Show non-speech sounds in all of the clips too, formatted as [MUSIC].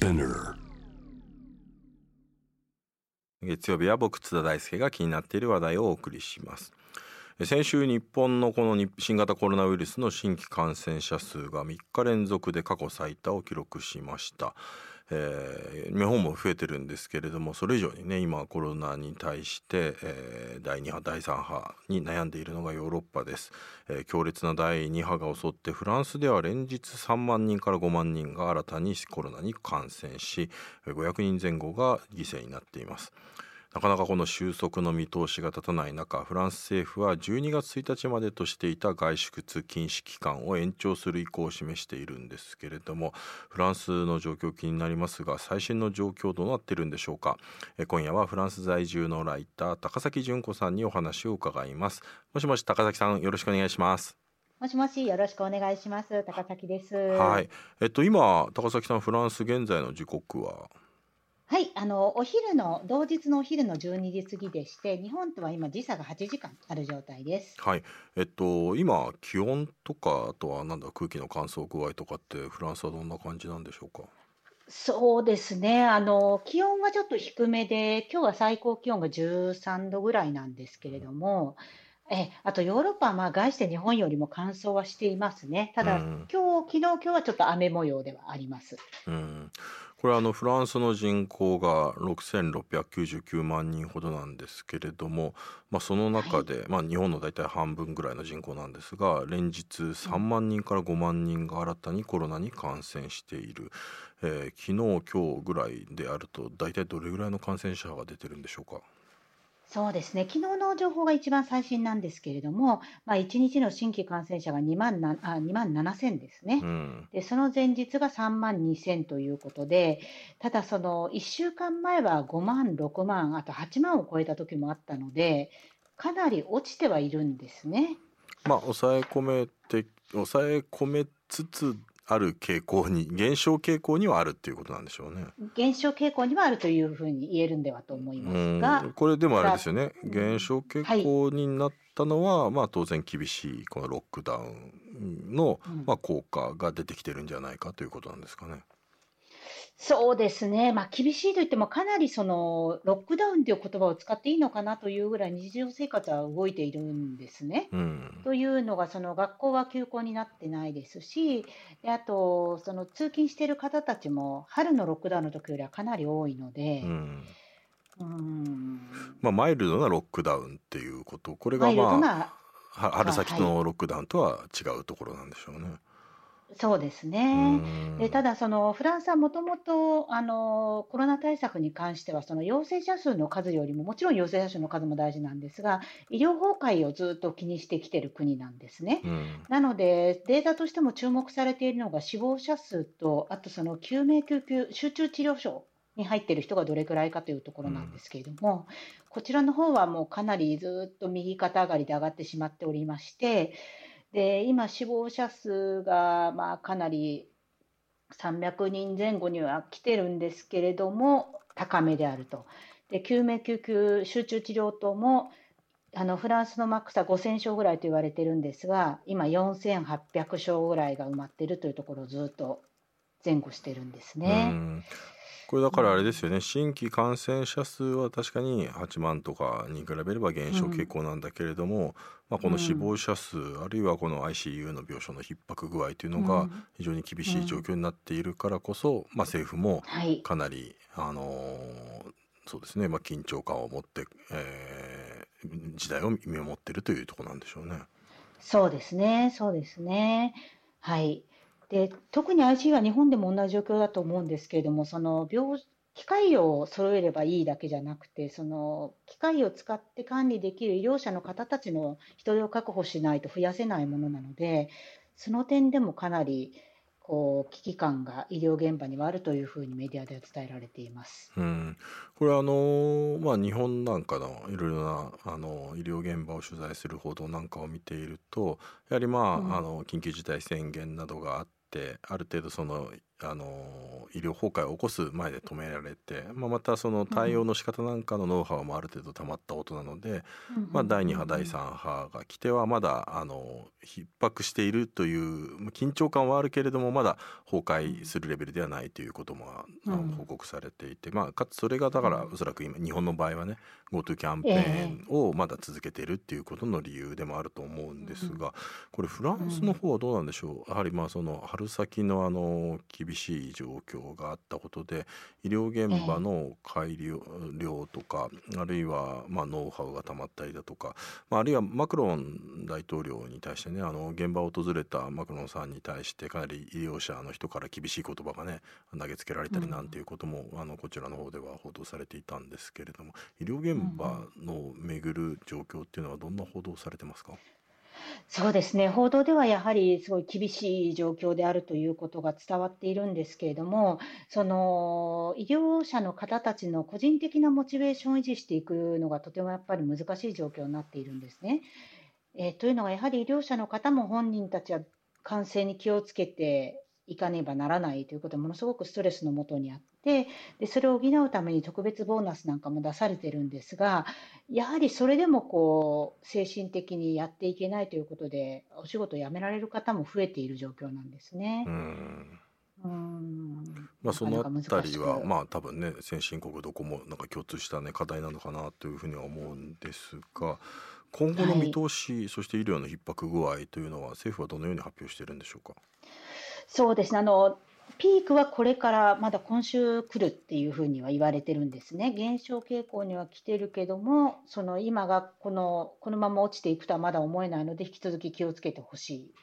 Spinner 月曜日は僕津田大輔が気になっている話題をお送りします。先週日本のこの新型コロナウイルスの新規感染者数が3日連続で過去最多を記録しました。えー、日本も増えてるんですけれどもそれ以上にね今コロナに対して、えー、第2波第3波に悩んでいるのがヨーロッパです、えー、強烈な第2波が襲ってフランスでは連日3万人から5万人が新たにコロナに感染し500人前後が犠牲になっています。なかなかこの収束の見通しが立たない中フランス政府は12月1日までとしていた外出禁止期間を延長する意向を示しているんですけれどもフランスの状況気になりますが最新の状況どうなっているんでしょうか。え今夜はフランス在住のライター高崎純子さんにお話を伺います。もしもし高崎さんよろしくお願いします。もしもしよろしくお願いします。高崎です。はい。えっと今高崎さんフランス現在の時刻は？はい、あのお昼の同日のお昼の12時過ぎでして、日本とは今時差が8時間ある状態です。はい、えっと今気温とかあとはなんだ空気の乾燥具合とかってフランスはどんな感じなんでしょうか？そうですね。あの気温はちょっと低めで、今日は最高気温が13度ぐらいなんですけれども。えあとヨーロッパはまあ外して日本よりも乾燥はしていますね。ただ、うん、今日昨日今日はちょっと雨模様ではあります。うんこれあのフランスの人口が6699万人ほどなんですけれども、まあ、その中で、はい、まあ、日本の大体半分ぐらいの人口なんですが連日3万人から5万人が新たにコロナに感染している、えー、昨日今日ぐらいであると大体どれぐらいの感染者が出てるんでしょうか？そうですね、昨日の情報が一番最新なんですけれども、まあ、1日の新規感染者が2万なあ2万7000ですね、うん、で、その前日が3万2000ということで、ただ、その1週間前は5万、6万、あと8万を超えた時もあったので、かなり落ちてはいるんですね。まあ、抑え込めて抑え込めつつある傾向に減少傾向にはあるっていうことなんでしょうね。減少傾向にはあるというふうに言えるんではと思いますが、これでもあれですよね。減少傾向になったのは、はい、まあ当然厳しいこのロックダウンの、まあ効果が出てきてるんじゃないかということなんですかね。そうですね、まあ、厳しいといっても、かなりそのロックダウンという言葉を使っていいのかなというぐらい、日常生活は動いているんですね。うん、というのが、その学校は休校になってないですし、であと、その通勤している方たちも、春のロックダウンの時よりはかなり多いので。うんうんまあ、マイルドなロックダウンっていうこと、これが、まあ、春先のロックダウンとは違うところなんでしょうね。そうですね。で、ただそのフランスはもともとあのコロナ対策に関してはその陽性者数の数よりももちろん陽性者数の数も大事なんですが、医療崩壊をずっと気にしてきている国なんですね。なのでデータとしても注目されているのが死亡者数とあとその救命救急集中治療所に入っている人がどれくらいかというところなんですけれども、こちらの方はもうかなりずっと右肩上がりで上がってしまっておりまして。で今、死亡者数がまあかなり300人前後には来てるんですけれども、高めであると。で救命救急集中治療等もあのフランスのマックスは5000床ぐらいと言われてるんですが、今、4800床ぐらいが埋まっているというところをずっと前後してるんですね。これだからあれですよね、新規感染者数は確かに8万とかに比べれば減少傾向なんだけれども、まあ、この死亡者数、あるいはこの ICU の病床の逼迫具合というのが非常に厳しい状況になっているからこそ、まあ、政府もかなり、あのそうですね、まあ、緊張感を持って、えー、時代を見守っているというところなんでしょうね。そうですね、そうですね。はい。で、特に ICU は日本でも同じ状況だと思うんですけれども、その病機械を揃えればいいだけじゃなくて、その機械を使って管理できる医療者の方たちの人手を確保しないと増やせないものなので、その点でもかなりこう危機感が医療現場にはあるというふうにメディアでは伝えられています。うん、これあのまあ日本なんかのいろいろなあの医療現場を取材する報道なんかを見ていると、やはりまあ、うん、あの緊急事態宣言などがあってある程度そのあの医療崩壊を起こす前で止められて、まあ、またその対応の仕方なんかのノウハウもある程度たまったことなので、まあ、第2波第3波が来てはまだあの逼迫しているという緊張感はあるけれどもまだ崩壊するレベルではないということも報告されていて、まあ、かつそれがだからおそらく今日本の場合はね GoTo キャンペーンをまだ続けているっていうことの理由でもあると思うんですがこれフランスの方はどうなんでしょう？やはりまあその春先のあの厳しい状況があったことで医療現場の改良とかあるいはまあノウハウがたまったりだとか、まあ、あるいはマクロン大統領に対してねあの現場を訪れたマクロンさんに対してかなり医療者の人から厳しい言葉がね投げつけられたりなんていうことも、あのこちらの方では報道されていたんですけれども医療現場の巡る状況っていうのはどんな報道されてますか？そうですね、報道ではやはりすごい厳しい状況であるということが伝わっているんですけれども、その医療者の方たちの個人的なモチベーションを維持していくのがとてもやっぱり難しい状況になっているんですね。え、というのは、やはり医療者の方も本人たちは感染に気をつけていかねばならないということでものすごくストレスのもとにあってでそれを補うために特別ボーナスなんかも出されてるんですがやはりそれでもこう精神的にやっていけないということでお仕事を辞められる方も増えている状況なんですね。うんまあ、そのあたりはまあ多分ね先進国どこもなんか共通したね課題なのかなというふうには思うんですが今後の見通し、はい、そして医療の逼迫具合というのは政府はどのように発表しているんでしょうか？そうですねあのピークはこれからまだ今週来るっていうふうには言われてるんですね。減少傾向には来てるけども、その今がこのこのまま落ちていくとはまだ思えないので、引き続き気をつけてほしい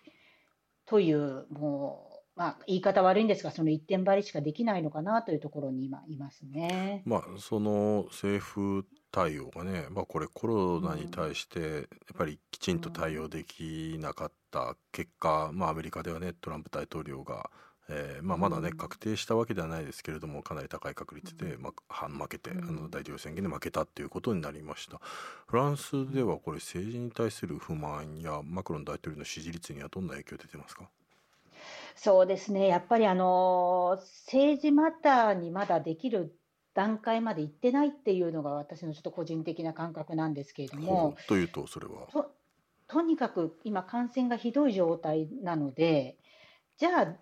という、もう、まあ、言い方悪いんですが、その一点張りしかできないのかなというところに今いますね。まあ、その政府対応がね、まあ、これコロナに対してやっぱりきちんと対応できなかった結果、まあ、アメリカではねトランプ大統領が、えーまあ、まだね確定したわけではないですけれどもかなり高い確率で、まあ、負けてあの大統領選挙で負けたっていうことになりました。フランスではこれ政治に対する不満やマクロン大統領の支持率にはどんな影響出てますか？そうですね。やっぱりあの政治マターにまだできる段階まで行ってないっていうのが私のちょっと個人的な感覚なんですけれども。というとそれはととにかく今感染がひどい状態なのでじゃあ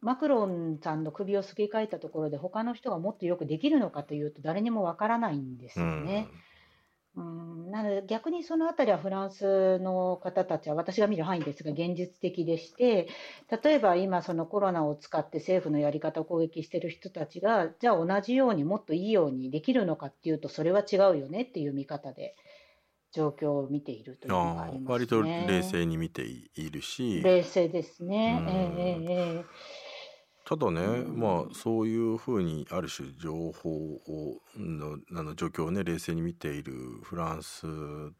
マクロンさんの首をすり替えたところで他の人がもっとよくできるのかというと誰にもわからないんですよね。うんうんなので逆にそのあたりはフランスの方たちは私が見る範囲ですが現実的でして例えば今そのコロナを使って政府のやり方を攻撃している人たちがじゃあ同じようにもっといいようにできるのかっていうとそれは違うよねっていう見方で状況を見ているというのがありますね。割と冷静に見ているし冷静ですね。えー、えーただね、まあそういうふうにある種情報をのあの状況をね冷静に見ているフランス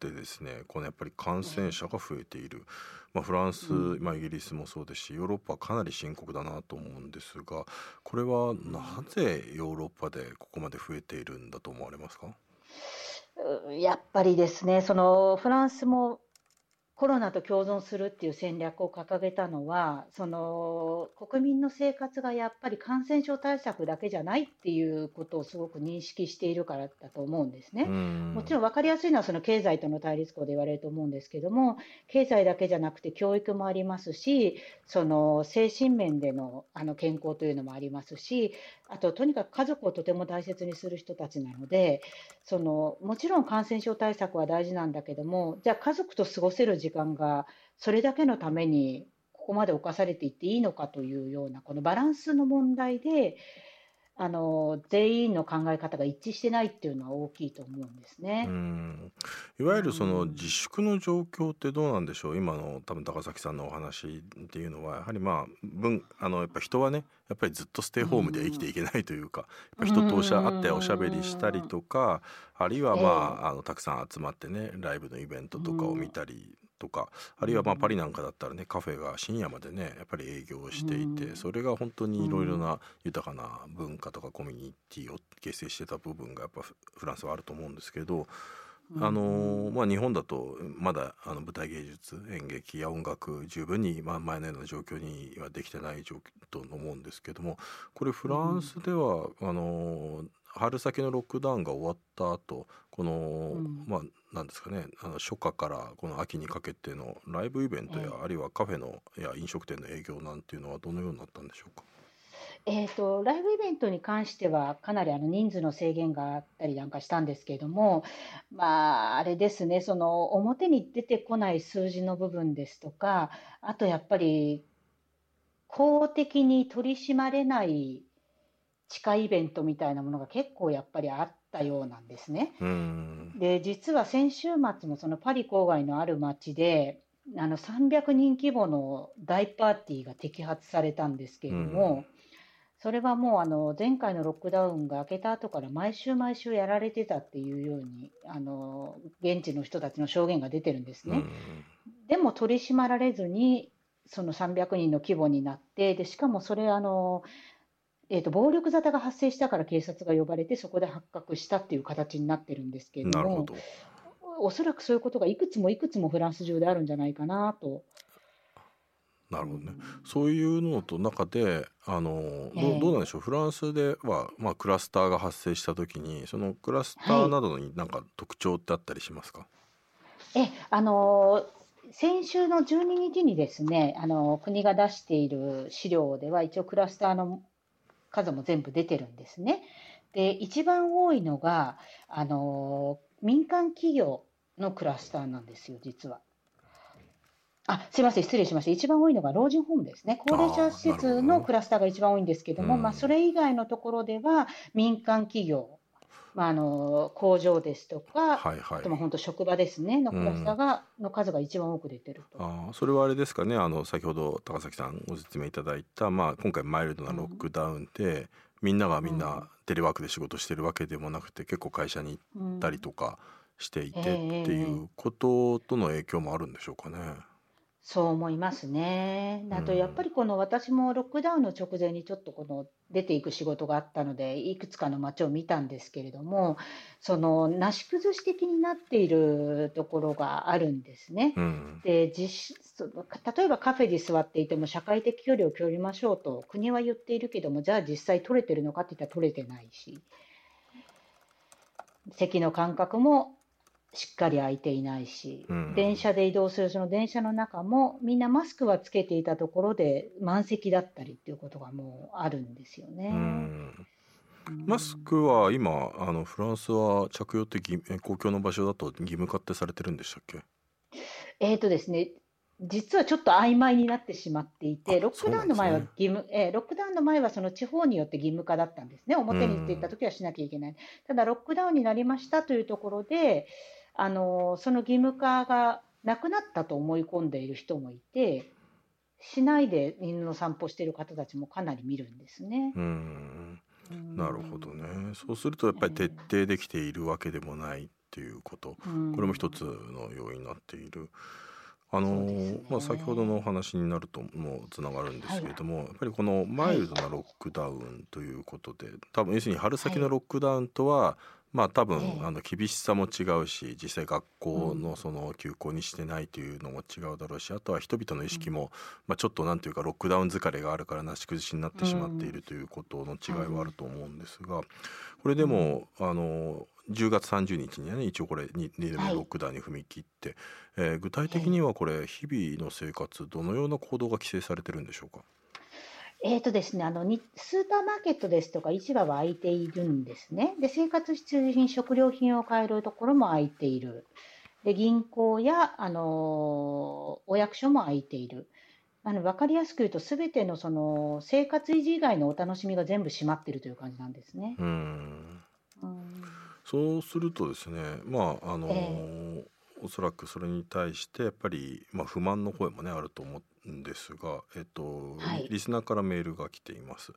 でですねこのやっぱり感染者が増えている、まあ、フランス、まあ、イギリスもそうですしヨーロッパはかなり深刻だなと思うんですがこれはなぜヨーロッパでここまで増えているんだと思われますか？やっぱりですねそのフランスもコロナと共存するっていう戦略を掲げたのは、その国民の生活がやっぱり感染症対策だけじゃないっていうことをすごく認識しているからだと思うんですね。もちろん分かりやすいのはその経済との対立校で言われると思うんですけども、経済だけじゃなくて教育もありますし、その精神面でのあの健康というのもありますし、あととにかく家族をとても大切にする人たちなので、そのもちろん感染症対策は大事なんだけども、じゃあ家族と過ごせる時間がそれだけのためにここまで侵されていっていいのかというようなこのバランスの問題であの全員の考え方が一致してないっていうのは大きいと思うんですね。いわゆるその自粛の状況ってどうなんでしょう、今の多分高崎さんのお話っていうのはやはりまあ分あのやっぱ人はねやっぱりずっとステイホームで生きていけないというか、やっぱ人とおしゃ会っておしゃべりしたりとか、あるいはまあ,、あのたくさん集まってねライブのイベントとかを見たりとかあるいはまあパリなんかだったらねカフェが深夜までねやっぱり営業していてそれが本当にいろいろな豊かな文化とかコミュニティを形成してた部分がやっぱフランスはあると思うんですけどあのまあ、日本だとまだあの舞台芸術演劇や音楽十分に、まあ、前のような状況にはできてない状況と思うんですけどもこれフランスでは、うん、あの春先のロックダウンが終わった後この、うん、まあなんですかねあの初夏からこの秋にかけてのライブイベントや、あるいはカフェのや飲食店の営業なんていうのはどのようになったんでしょうか？えーと、ライブイベントに関しては、かなりあの人数の制限があったりなんかしたんですけれども、まあ、あれですね、その表に出てこない数字の部分ですとか、あとやっぱり、公的に取り締まれない地下イベントみたいなものが結構やっぱりあったようなんですね。で、実は先週末もそのパリ郊外のある町で、あの300人規模の大パーティーが摘発されたんですけれども、それはもうあの前回のロックダウンが明けた後から毎週毎週やられてたっていうようにあの現地の人たちの証言が出てるんですね。でも取り締まられずにその300人の規模になってでしかもそれあの、えーと、暴力沙汰が発生したから警察が呼ばれてそこで発覚したっていう形になってるんですけれどもおそらくそういうことがいくつもいくつもフランス中であるんじゃないかなと。なるほどね。そういうのと中であの、えー、どうなんでしょう。フランスでは、まあ、クラスターが発生した時にそのクラスターなどになんか特徴ってあったりしますか、はい、えあの先週の12日にですねあの国が出している資料では一応クラスターの数も全部出てるんですね。で一番多いのがあの民間企業のクラスターなんですよ実は。あすみません、失礼しました。一番多いのが老人ホームですね。高齢者施設のクラスターが一番多いんですけども、まあ、それ以外のところでは、民間企業、まあ、あの工場ですとか、はいはい、あとも本当職場ですねのクラスターが、の数が一番多く出てると。あそれはあれですかねあの先ほど高崎さんご説明いただいた、まあ、今回マイルドなロックダウンで、うん、みんながみんなテレワークで仕事してるわけでもなくて結構会社に行ったりとかしていて、っていうこととの影響もあるんでしょうかね。そう思いますね。あとやっぱりこの私もロックダウンの直前にちょっとこの出ていく仕事があったので、いくつかの街を見たんですけれども、そのなし崩し的になっているところがあるんですね。うん。で、実例えばカフェで座っていても社会的距離を取りましょうと国は言っているけども、じゃあ実際取れてるのかって言ったら取れてないし、席の間隔もしっかり開いていないし、うん、電車で移動するその電車の中もみんなマスクはつけていたところで満席だったりっていうことがもうあるんですよね。うん、マスクは今あのフランスは着用って公共の場所だと義務化ってされてるんでしたっけ？えっ、ー、とですね実はちょっと曖昧になってしまっていて、ロックダウンの前は義務、ねえー、ロックダウンの前はその地方によって義務化だったんですね。表に出た時はしなきゃいけない。ただロックダウンになりましたというところで、あのその義務化がなくなったと思い込んでいる人もいてしないで犬の散歩している方たちもかなり見るんですね。うん。なるほどね。そうするとやっぱり徹底できているわけでもないっていうこと、これも一つの要因になっている。あの、ね、まあ、先ほどのお話になるともつながるんですけれども、はい、やっぱりこのマイルドなロックダウンということで、多分要するに春先のロックダウンとは、まあ多分、ええ、あの厳しさも違うし実際学校のその休校にしてないというのも違うだろうし、うん、あとは人々の意識も、まあ、ちょっとなんていうかロックダウン疲れがあるからなし崩しになってしまっているということの違いはあると思うんですがこれでも、うん、あの10月30日にはね一応これ 2, 2度目ロックダウンに踏み切って、はい、えー、具体的にはこれ日々の生活どのような行動が規制されてるんでしょうか？えーとですね、あのにスーパーマーケットですとか市場は開いているんですね。で、生活必需品、食料品を買えるところも開いている。で、銀行や、あのお役所も開いている。あの分かりやすく言うと、すべてのその生活維持以外のお楽しみが全部閉まっているという感じなんですね。うんうんそうするとですね、まああのえー、おそらくそれに対してやっぱり、まあ、不満の声もねあると思んですが、えっと、はい、リスナーからメールが来ています。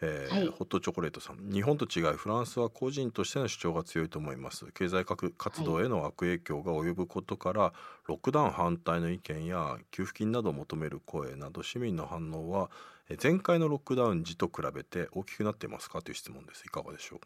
えー、はい、ホットチョコレートさん。日本と違いフランスは個人としての主張が強いと思います。経済活動への悪影響が及ぶことから、はい、ロックダウン反対の意見や給付金などを求める声など市民の反応は前回のロックダウン時と比べて大きくなっていますか？という質問です。いかがでしょう？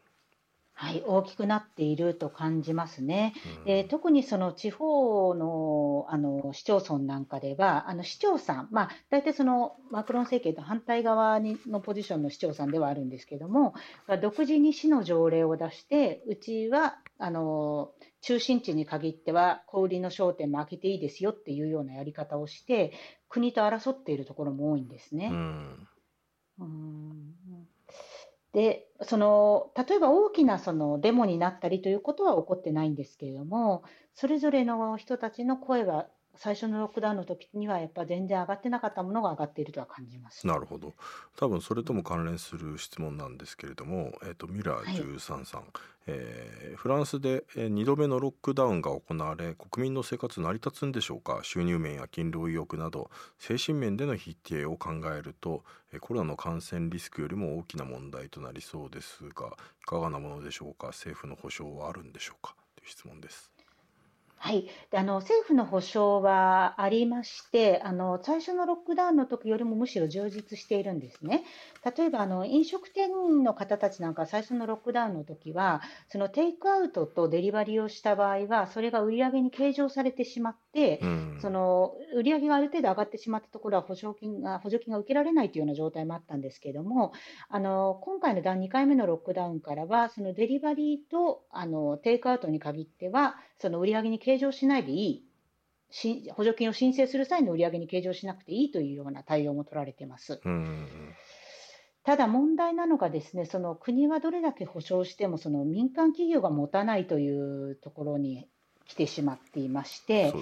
はい、大きくなっていると感じますね。で特にその地方のあの市町村なんかでは、あの市長さん、まあ、大体そのマクロン政権と反対側にのポジションの市長さんではあるんですけども、独自に市の条例を出して、うちはあの中心地に限っては小売りの商店も開けていいですよっていうようなやり方をして、国と争っているところも多いんですね。うんうんでその例えば大きなそのデモになったりということは起こってないんですけれども、それぞれの人たちの声が最初のロックダウンの時にはやっぱ全然上がってなかったものが上がっているとは感じます。なるほど。多分それとも関連する質問なんですけれども、えっ、ー、とミラー13さん、はい、えー、フランスで2度目のロックダウンが行われ、国民の生活成り立つんでしょうか？収入面や勤労意欲など精神面での否定を考えると、コロナの感染リスクよりも大きな問題となりそうですが、いかがなものでしょうか？政府の保障はあるんでしょうか？という質問です。はい、であの政府の保障はありまして、あの最初のロックダウンの時よりもむしろ充実しているんですね。例えばあの飲食店の方たちなんか最初のロックダウンの時は、そのテイクアウトとデリバリーをした場合は、それが売り上げに計上されてしまって、うん、その売り上げがある程度上がってしまったところは補助金が補助金が受けられないというような状態もあったんですけれども、あの今回の第2回目のロックダウンからは、そのデリバリーとあのテイクアウトに限っては、その売り上げに計上しないでいい、補助金を申請する際の売り上げに計上しなくていいというような対応も取られています。ただ問題なのがですね、その国はどれだけ保証してもその民間企業が持たないというところに来てしまっていまして、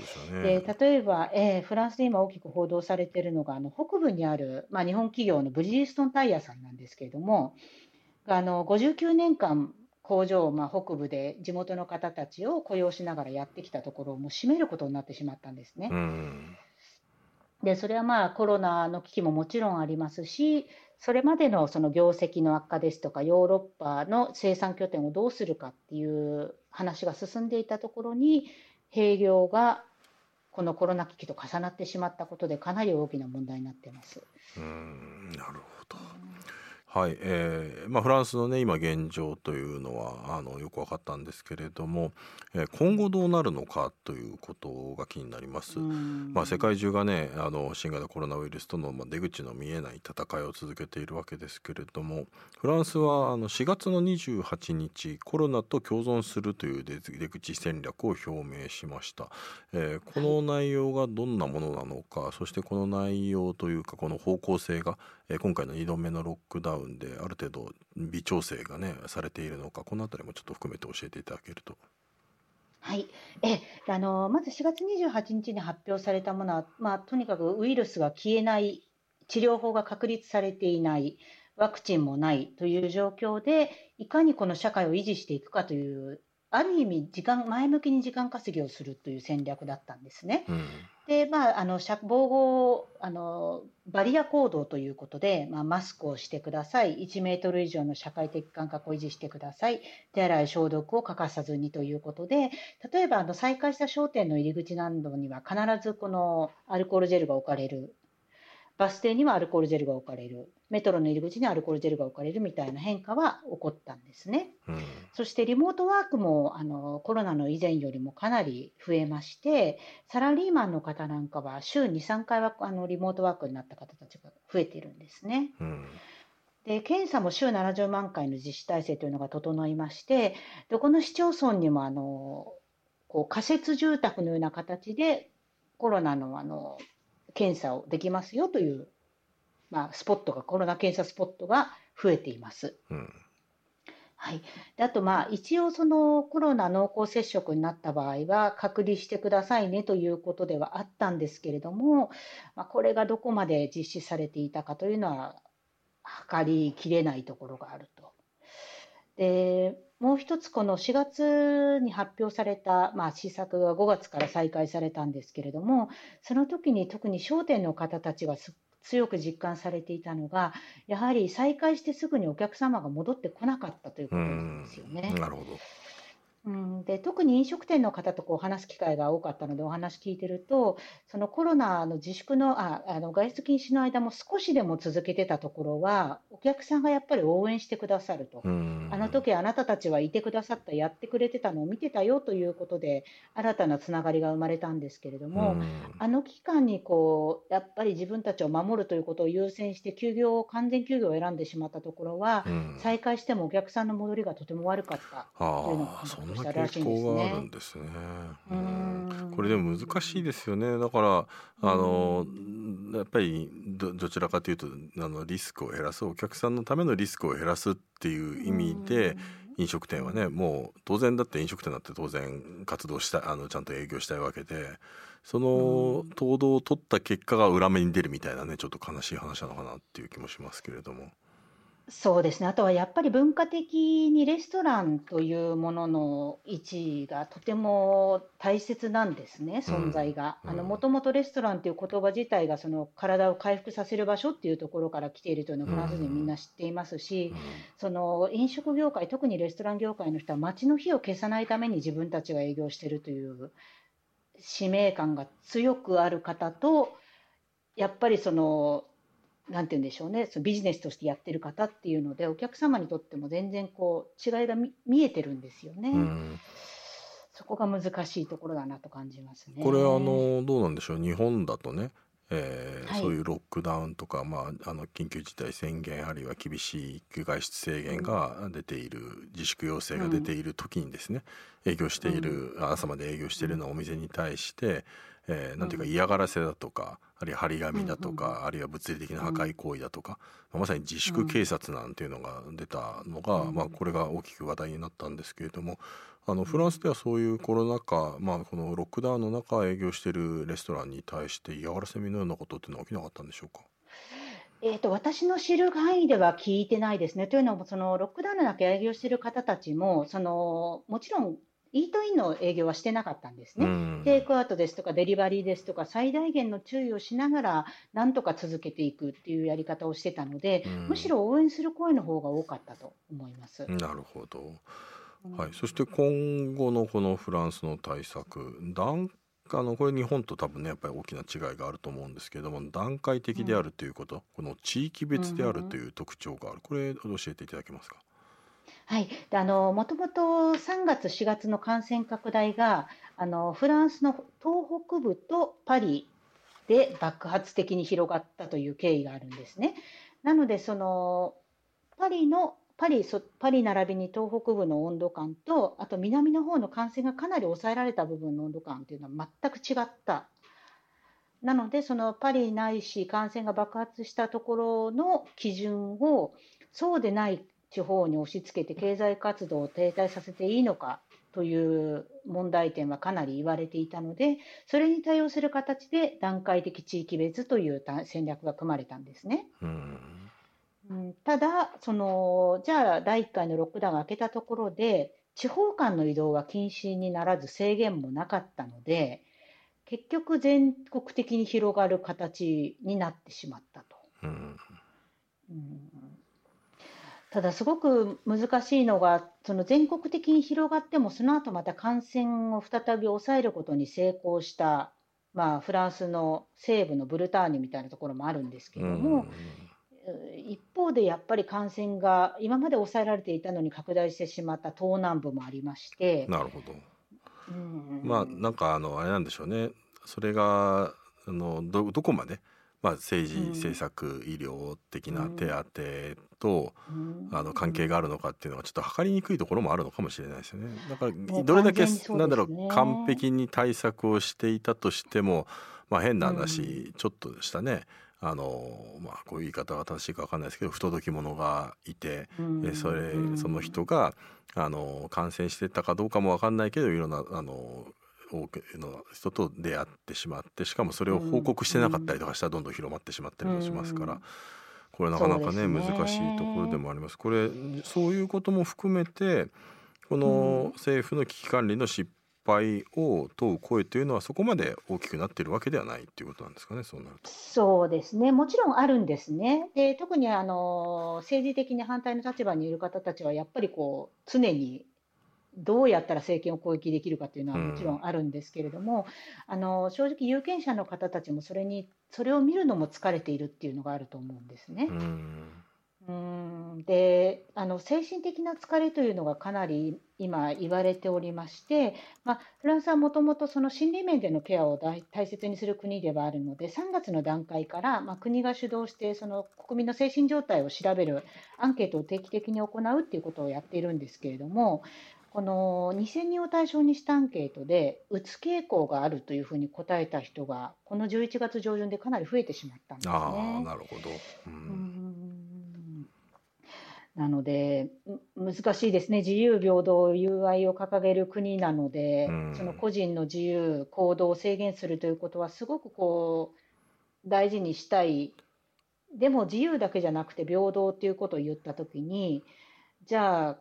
で、ね、例えば、えー、フランスで今大きく報道されているのがあの北部にある、まあ、日本企業のブリヂストンタイヤさんなんですけれども、あの59年間工場をまあ北部で地元の方たちを雇用しながらやってきたところをもう閉めることになってしまったんですね。でそれはまあコロナの危機ももちろんありますしそれまでのその業績の悪化ですとかヨーロッパの生産拠点をどうするかっていう話が進んでいたところに閉業がこのコロナ危機と重なってしまったことでかなり大きな問題になってます。うんなるほど。はい、えーまあ、フランスのね今現状というのはあのよく分かったんですけれども、えー、今後どうなるのかということが気になります。まあ、世界中がねあの新型コロナウイルスとの、まあ、出口の見えない戦いを続けているわけですけれどもフランスはあの4月の28日コロナと共存するという出口戦略を表明しました、えー、この内容がどんなものなのかそしてこの内容というかこの方向性が、え、今回の2度目のロックダウンである程度微調整がねされているのかこの辺りもちょっと含めて教えていただけると。はい、えあのまず4月28日に発表されたものは、まあ、とにかくウイルスが消えない、治療法が確立されていない、ワクチンもないという状況で、いかにこの社会を維持していくかというある意味時間前向きに時間稼ぎをするという戦略だったんですね。うん、でまああの防護あのバリア行動ということで、まあ、マスクをしてください。1メートル以上の社会的間隔を維持してください。手洗い消毒を欠かさずにということで例えばあの再開した商店の入り口などには必ずこのアルコールジェルが置かれるバス停にはアルコールジェルが置かれるメトロの入り口にアルコールジェルが置かれるみたいな変化は起こったんですね。うん、そしてリモートワークもあのコロナの以前よりもかなり増えましてサラリーマンの方なんかは週2、3回はあのリモートワークになった方たちが増えているんですね。うんで検査も週70万回の実施体制というのが整いましてどこの市町村にもあのこう仮設住宅のような形でコロナのあの検査をできますよという、まあ、スポットが、コロナ検査スポットが増えています。うんはい、であと、まあ、一応そのコロナ濃厚接触になった場合は隔離してくださいねということではあったんですけれども、まあ、これがどこまで実施されていたかというのは測りきれないところがあると。でもう一つ、この4月に発表された、まあ、施策が5月から再開されたんですけれども、その時に特に商店の方たちが強く実感されていたのが、やはり再開してすぐにお客様が戻ってこなかったということなんですよね。なるほど。うん、で特に飲食店の方とこう話す機会が多かったのでお話聞いてるとそのコロナの自粛のああの外出禁止の間も少しでも続けてたところはお客さんがやっぱり応援してくださると。うんあの時あなたたちはいてくださった、やってくれてたのを見てたよということで、新たなつながりが生まれたんですけれども、うんあの期間にこうやっぱり自分たちを守るということを優先して、休業を完全休業を選んでしまったところは、うん。再開してもお客さんの戻りがとても悪かったというのがああそんなしたらしいんです傾向があるねん。ですね。ううん。んこれでも難しいですよね。だからあのやっぱりどどちらかというとあのリスクを減らすお客さんのためのリスクを減らすっていう意味で飲食店はねもう当然だって飲食店だって当然活動したいあのちゃんと営業したいわけでそのうん。行動を取った結果が裏目に出るみたいなねちょっと悲しい話なのかなっていう気もしますけれども。そうですね。あとはやっぱり文化的にレストランというものの位置がとても大切なんですね、存在が。うんあの、もともとレストランという言葉自体がその体を回復させる場所っていうところから来ているというのをフランス人みんな知っていますし、その飲食業界、特にレストラン業界の人は街の火を消さないために自分たちが営業しているという使命感が強くある方と、やっぱりその、なんて言うんでしょうね、そのビジネスとしてやってる方っていうので、お客様にとっても全然こう違いが見見えてるんですよね。うん。そこが難しいところだなと感じますね。これあのどうなんでしょう。日本だとね、えーはい。そういうロックダウンとか、まあ、あの緊急事態宣言あるいは厳しい外出制限が出ている、自粛要請が出ている時にですね、営業している、朝まで営業しているようなお店に対して、えーなんていうかうん嫌がらせだとかあるいは張り紙だとうんか、あるいは物理的な破壊行為だとか、まさに自粛警察なんていうのが出たのが、うん。まあ、これが大きく話題になったんですけれどもあのフランスではそういうコロナ禍、まあ、このロックダウンの中営業しているレストランに対して嫌がらせのようなことっていうのは起きなかったんでしょうか？えー、と私の知る範囲では聞いてないですね。というのも、そのロックダウンの中営業している方たちも、そのもちろんイートインの営業はしてなかったんですね。うん。テイクアウトですとかデリバリーですとか最大限の注意をしながらなんとか続けていくっていうやり方をしてたので、うん。むしろ応援する声の方が多かったと思います。なるほど、うん。はい、そして今後のこのフランスの対策段あのこれ日本と多分ねやっぱり大きな違いがあると思うんですけれども段階的であるということ、この地域別であるという特徴がある。これ教えていただけますか？はい、であのもともと3月、4月の感染拡大があのフランスの東北部とパリで爆発的に広がったという経緯があるんですね。なのでそのパリのパリそパリ並びに東北部の温度感とあと南の方の感染がかなり抑えられた部分の温度感というのは全く違った。なのでそのパリないし感染が爆発したところの基準をそうでない地方に押し付けて経済活動を停滞させていいのかという問題点はかなり言われていたので、それに対応する形で段階的地域別という戦略が組まれたんですね。うんうん、ただその、じゃあ第1回のロックダウンが明けたところで、地方間の移動は禁止にならず制限もなかったので、結局全国的に広がる形になってしまったと。うんうんただ、すごく難しいのが、その全国的に広がっても、その後また感染を再び抑えることに成功した、まあ、フランスの西部のブルターニュみたいなところもあるんですけれども、一方でやっぱり感染が今まで抑えられていたのに拡大してしまった東南部もありまして、なるほど。うん。まあなんかあのあれなんでしょうね。それがあのどどこまで、まあ、政治うん。政策医療的な手当と、うん。あの関係があるのかっていうのはちょっと測りにくいところもあるのかもしれないですよね。だからどれだけ、なんだろう完璧に対策をしていたとしても、まあ、変な話、ちょっとしたねあの、まあ、こういう言い方が正しいか分かんないですけど不届き者がいて、それうん。その人があの感染してたかどうかも分かんないけどいろんなあの多くの人と出会ってしまってしかもそれを報告してなかったりとかしたらどんどん広まってしまったりもしますから。うんこれなかなかねね難しいところでもあります。これそういうことも含めてこの政府の危機管理の失敗を問う声というのはそこまで大きくなっているわけではないっていうことなんですかねそうなると。そうですね、もちろんあるんですね。で特にあの政治的に反対の立場にいる方たちは、やっぱりこう常にどうやったら政権を攻撃できるかというのはもちろんあるんですけれども、あの正直、有権者の方たちもそれにそれを見るのも疲れているっていうのがあると思うんですね。うん。であの精神的な疲れというのがかなり今言われておりまして、まあ、フランスはもともとその心理面でのケアを大大切にする国ではあるので3月の段階から、まあ、国が主導してその国民の精神状態を調べるアンケートを定期的に行うっていうことをやっているんですけれどもこの2000人を対象にしたアンケートでうつ傾向があるというふうに答えた人がこの11月上旬でかなり増えてしまったんですね。あなるほど、うん。なので、難しいですね、自由、平等、友愛を掲げる国なので、うん、その個人の自由、行動を制限するということは、すごくこう大事にしたい、でも自由だけじゃなくて平等ということを言ったときに、じゃあ、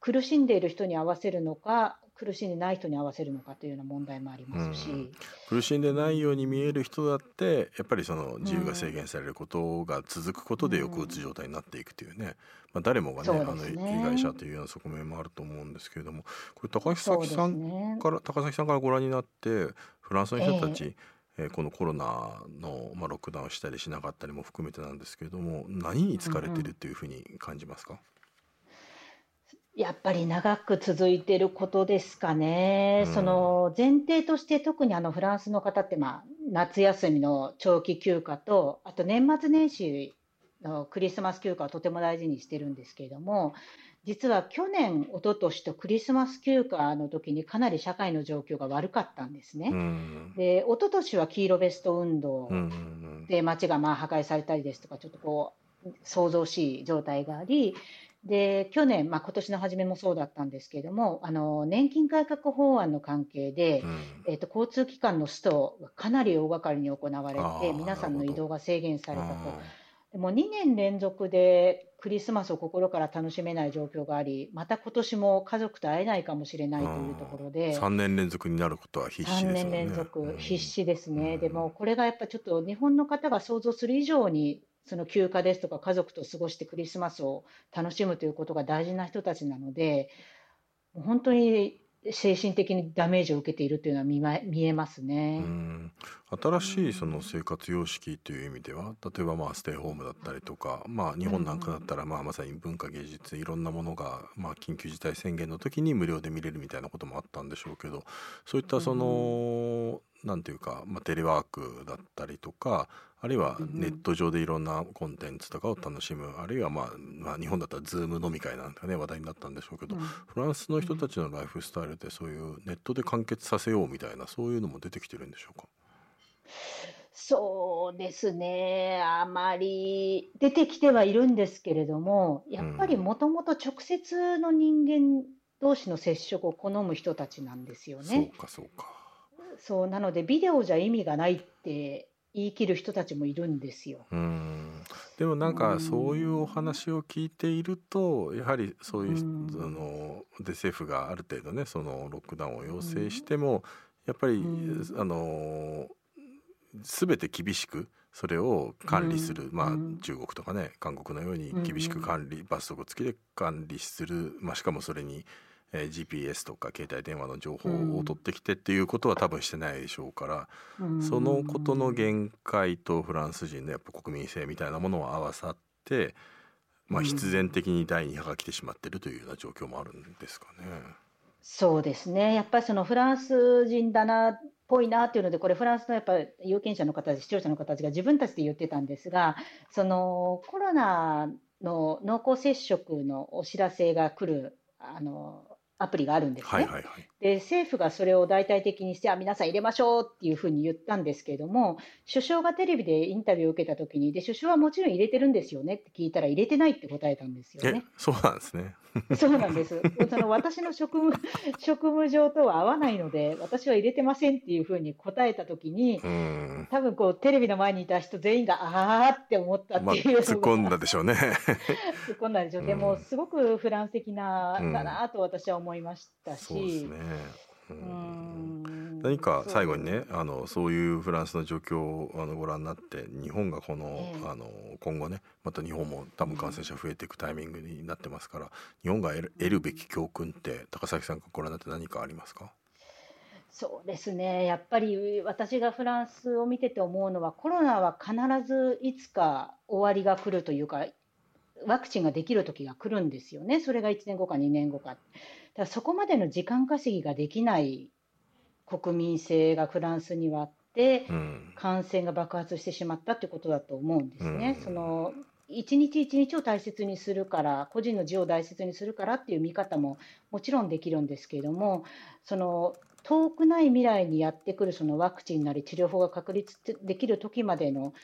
苦しんでいる人に合わせるのか、苦しんでない人に合わせるのかというような問題もありますし、うん、苦しんでないように見える人だってやっぱりその自由が制限されることが続くことで抑うつ状態になっていくというね、まあ、誰もがね、ね、あの被害者というような側面もあると思うんですけれどもこれ高崎さんから、ね、高崎さんからご覧になってフランスの人たち、えー、えー、このコロナの、まあ、ロックダウンしたりしなかったりも含めてなんですけれども何に疲れてるっていうふうに感じますか、うんやっぱり長く続いていることですかね、うん、その前提として特にあのフランスの方って、まあ、夏休みの長期休暇とあと年末年始のクリスマス休暇をとても大事にしてるんですけれども実は去年、一昨年とクリスマス休暇の時にかなり社会の状況が悪かったんですね。うん、で一昨年は黄色ベスト運動で街がまあ破壊されたりですとかちょっとこう想像しい状態がありで去年、まあ今年の初めもそうだったんですけれども、あの年金改革法案の関係で、うん、えーと、交通機関のストがかなり大掛かりに行われて、皆さんの移動が制限されたと。でも2年連続でクリスマスを心から楽しめない状況があり、また今年も家族と会えないかもしれないというところで、3年連続になることは必死ですね。3年連続、必死ですね、うん、でもこれがやっぱちょっと日本の方が想像する以上にその休暇ですとか家族と過ごしてクリスマスを楽しむということが大事な人たちなので本当に精神的にダメージを受けているというのは見,、ま、見えますね。新しいその生活様式という意味では例えばまあステイホームだったりとか、まあ、日本なんかだったらまあまさに文化芸術いろんなものがまあ緊急事態宣言の時に無料で見れるみたいなこともあったんでしょうけどそういったそのなんていうか、まあ、テレワークだったりとかあるいはネット上でいろんなコンテンツとかを楽しむ、あるいは、まあ、まあ日本だったらズーム飲み会なんかね話題になったんでしょうけど、うん、フランスの人たちのライフスタイルってそういうネットで完結させようみたいなそういうのも出てきてるんでしょうか？そうですね、あまり出てきてはいるんですけれども、やっぱりもともと直接の人間同士の接触を好む人たちなんですよね。そうかそうか。そうなのでビデオじゃ意味がないって言い切る人たちもいるんですよ。うん。でもなんかそういうお話を聞いているとやはりそういう、うあので政府がある程度ねそのロックダウンを要請しても、やっぱり、あの全て厳しくそれを管理する、まあ中国とかね韓国のように厳しく管理、罰則付きで管理する、まあ、しかもそれにえー、GPS とか携帯電話の情報を取ってきてっていうことは多分してないでしょうから、うん、そのことの限界とフランス人のやっぱ国民性みたいなものを合わさって、まあ、必然的に第2波が来てしまってるというような状況もあるんですかね。そうですね。やっぱりそのフランス人だなっぽいなっていうので、これ、フランスのやっぱ有権者の方、視聴者の方たちが自分たちで言ってたんですが、そのコロナの濃厚接触のお知らせが来るあのアプリがあるんですね。はいはいはい、で政府がそれを大々的にしてあ皆さん入れましょうっていうふうに言ったんですけれども首相がテレビでインタビューを受けた時にで首相はもちろん入れてるんですよねって聞いたら入れてないって答えたんですよね。そうなんですね。[LAUGHS] そうなんです。その私の職務 [LAUGHS] 職務上とは合わないので私は入れてませんっていうふうに答えた時に多分こうテレビの前にいた人全員がああって思ったっていう、まあ、突っ込んだでしょうね。[LAUGHS] 突っ込んだでしょう。でもすごくフランス的なだなと私は思いましたし。そうですね。何か最後にねあのそういうフランスの状況をあのご覧になって日本がこのえあの今後ねまた日本も多分感染者増えていくタイミングになってますから日本が得る得るべき教訓って高崎さんがご覧になって何かありますか？そうですね。やっぱり私がフランスを見てて思うのはコロナは必ずいつか終わりが来るというかワクチンができる時が来るんですよね、それが1年後か2年後か。だそこまでの時間稼ぎができない国民性がフランスにはあって、うん、感染が爆発してしまったということだと思うんですね。うん、その一日一日を大切にするから個人の自由を大切にするからっていう見方ももちろんできるんですけれどもその遠くない未来にやってくるそのワクチンなり治療法が確立できる時までの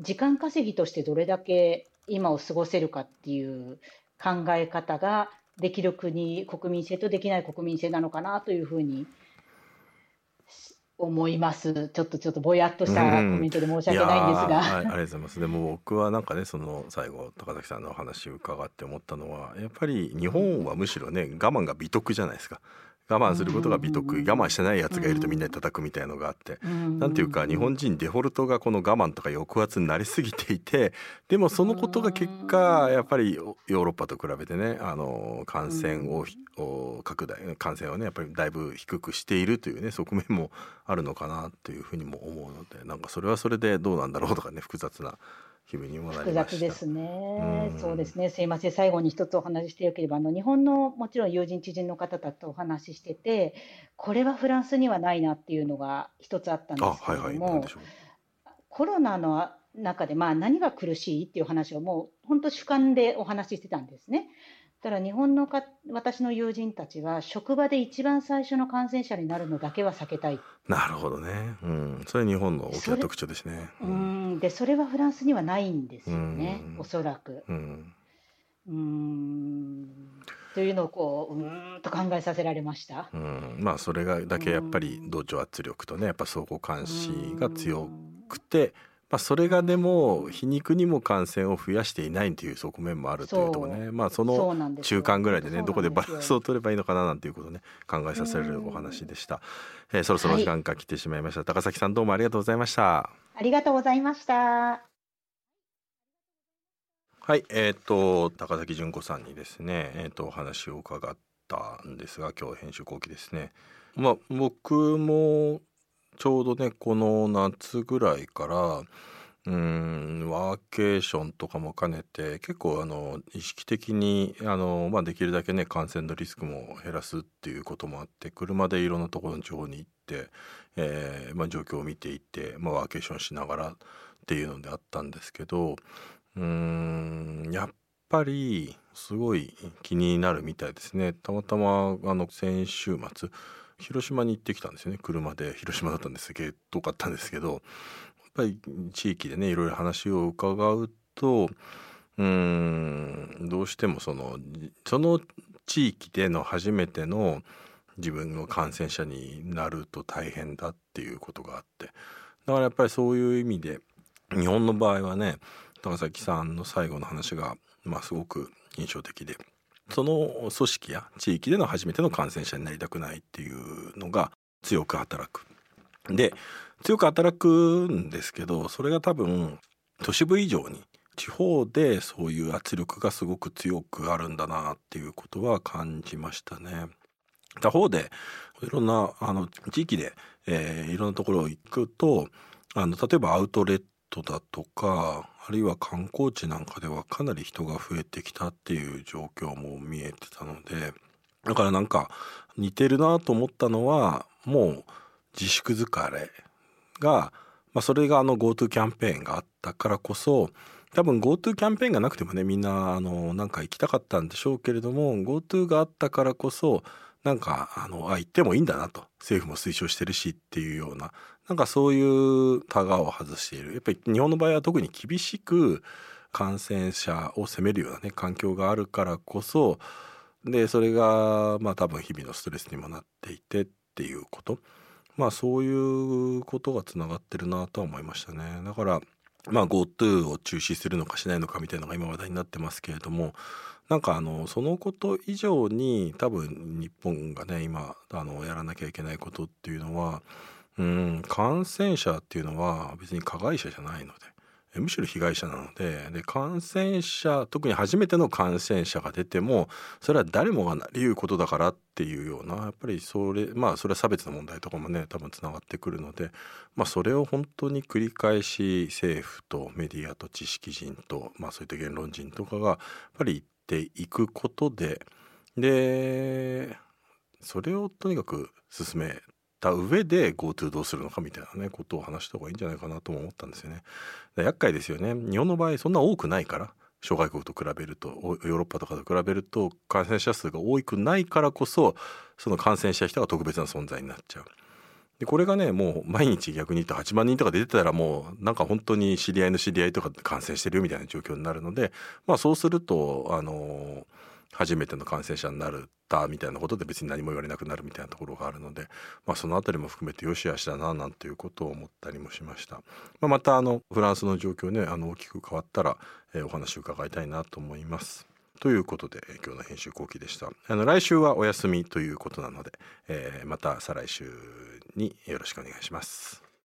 時間稼ぎとしてどれだけ今を過ごせるかっていう考え方ができる国国民性とできない国民性なのかなというふうに思います。ちょっとちょっとぼやっとしたコメントで申し訳ないんですが。ありがとうございます。でも僕はなんかねその最後高崎さんのお話を伺って思ったのはやっぱり日本はむしろね我慢が美徳じゃないですか。我慢することが美徳我慢してないやつがいるとみんなで叩くみたいのがあってなんていうか日本人デフォルトがこの我慢とか抑圧になりすぎていてでもそのことが結果やっぱりヨーロッパと比べてねあの感染を拡大感染をねやっぱりだいぶ低くしているというね側面もあるのかなというふうにも思うのでなんかそれはそれでどうなんだろうとかね複雑な気分にも複雑ですね、うん、そうですね、すいません、最後に一つお話ししてよければ、あの日本のもちろん友人、知人の方とお話ししてて、これはフランスにはないなっていうのが一つあったんですけれども、はいはい、コロナの中で、まあ、何が苦しいっていう話をもう本当主観でお話ししてたんですね。ただ日本のか私の友人たちは職場で一番最初の感染者になるのだけは避けたい。なるほどね、うん、それ日本の大きな特徴ですね。うん、でそれはフランスにはないんですよね、おそらく。うん。うん。というのをこううんと考えさせられました、うん、まあそれがだけやっぱり同調圧力とねやっぱ相互監視が強くて、まあ、それがでも皮肉にも感染を増やしていないという側面もあるというところねまあその中間ぐらいでねどこでバランスを取ればいいのかななんていうことをね考えさせるお話でした、えー、そろそろ時間が来てしまいました、はい、高崎さんどうもありがとうございました。ありがとうございました。はいえっ、ー、と高崎純子さんにですねえっ、ー、とお話を伺ったんですが今日編集後期ですね。まあ僕もちょうどねこの夏ぐらいからうんワーケーションとかも兼ねて結構あの意識的にあの、まあ、できるだけね感染のリスクも減らすっていうこともあって車でいろんなところの地方に行って、えーまあ、状況を見ていって、まあ、ワーケーションしながらっていうのであったんですけどうんやっぱりすごい気になるみたいですね。たまたまあの先週末広島に行ってきたんですよね。車で。広島だったんですけど遠かったんですけどやっぱり地域でねいろいろ話を伺うとうんどうしてもそのその地域での初めての自分の感染者になると大変だっていうことがあって。だからやっぱりそういう意味で日本の場合はね高崎さんの最後の話が、まあ、すごく印象的で。その組織や地域での初めての感染者になりたくないっていうのが強く働く。で強く働くんですけどそれが多分都市部以上に地方でそういう圧力がすごく強くあるんだなっていうことは感じましたね。他方でいろんなあの地域で、えー、いろんなところ行くとあの例えばアウトレットだとかあるいは観光地なんかではかなり人が増えてきたっていう状況も見えてたのでだからなんか似てるなと思ったのはもう自粛疲れが、まあ、それがあの GoTo キャンペーンがあったからこそ多分 GoTo キャンペーンがなくてもねみんなあのなんか行きたかったんでしょうけれども GoTo があったからこそなんかあのあ行ってもいいんだなと。政府も推奨してるしっていうようななんかそういうタガを外している。やっぱり日本の場合は特に厳しく感染者を責めるようなね環境があるからこそでそれがまあ多分日々のストレスにもなっていてっていうこと。まあそういうことがつながってるなとは思いましたね。だからまあ GoTo を中止するのかしないのかみたいなのが今話題になってますけれどもなんかあのそのこと以上に多分日本がね今あのやらなきゃいけないことっていうのはうん。感染者っていうのは別に加害者じゃないので、むしろ被害者なので。で感染者特に初めての感染者が出てもそれは誰もがなりうことだからっていうようなやっぱりそれまあそれは差別の問題とかもね多分つながってくるので、まあ、それを本当に繰り返し政府とメディアと知識人と、まあ、そういった言論人とかがやっぱり言っていくことででそれをとにかく進めた上で GoTo どうするのかみたいなねことを話した方がいいんじゃないかなとも思ったんですよね。厄介ですよね日本の場合そんな多くないから諸外国と比べるとヨーロッパとかと比べると感染者数が多くないからこそその感染した人が特別な存在になっちゃう。でこれがねもう毎日逆に言うと8万人とか出てたらもうなんか本当に知り合いの知り合いとか感染してるみたいな状況になるのでまあそうするとあの初めての感染者になったみたいなことで別に何も言われなくなるみたいなところがあるので、まあ、その辺りも含めてよしあしだななんていうことを思ったりもしました、まあ、またあのフランスの状況ねあの大きく変わったら、えー、お話を伺いたいなと思います。ということで今日の編集後期でした。あの来週はお休みということなので、えー、また再来週によろしくお願いします。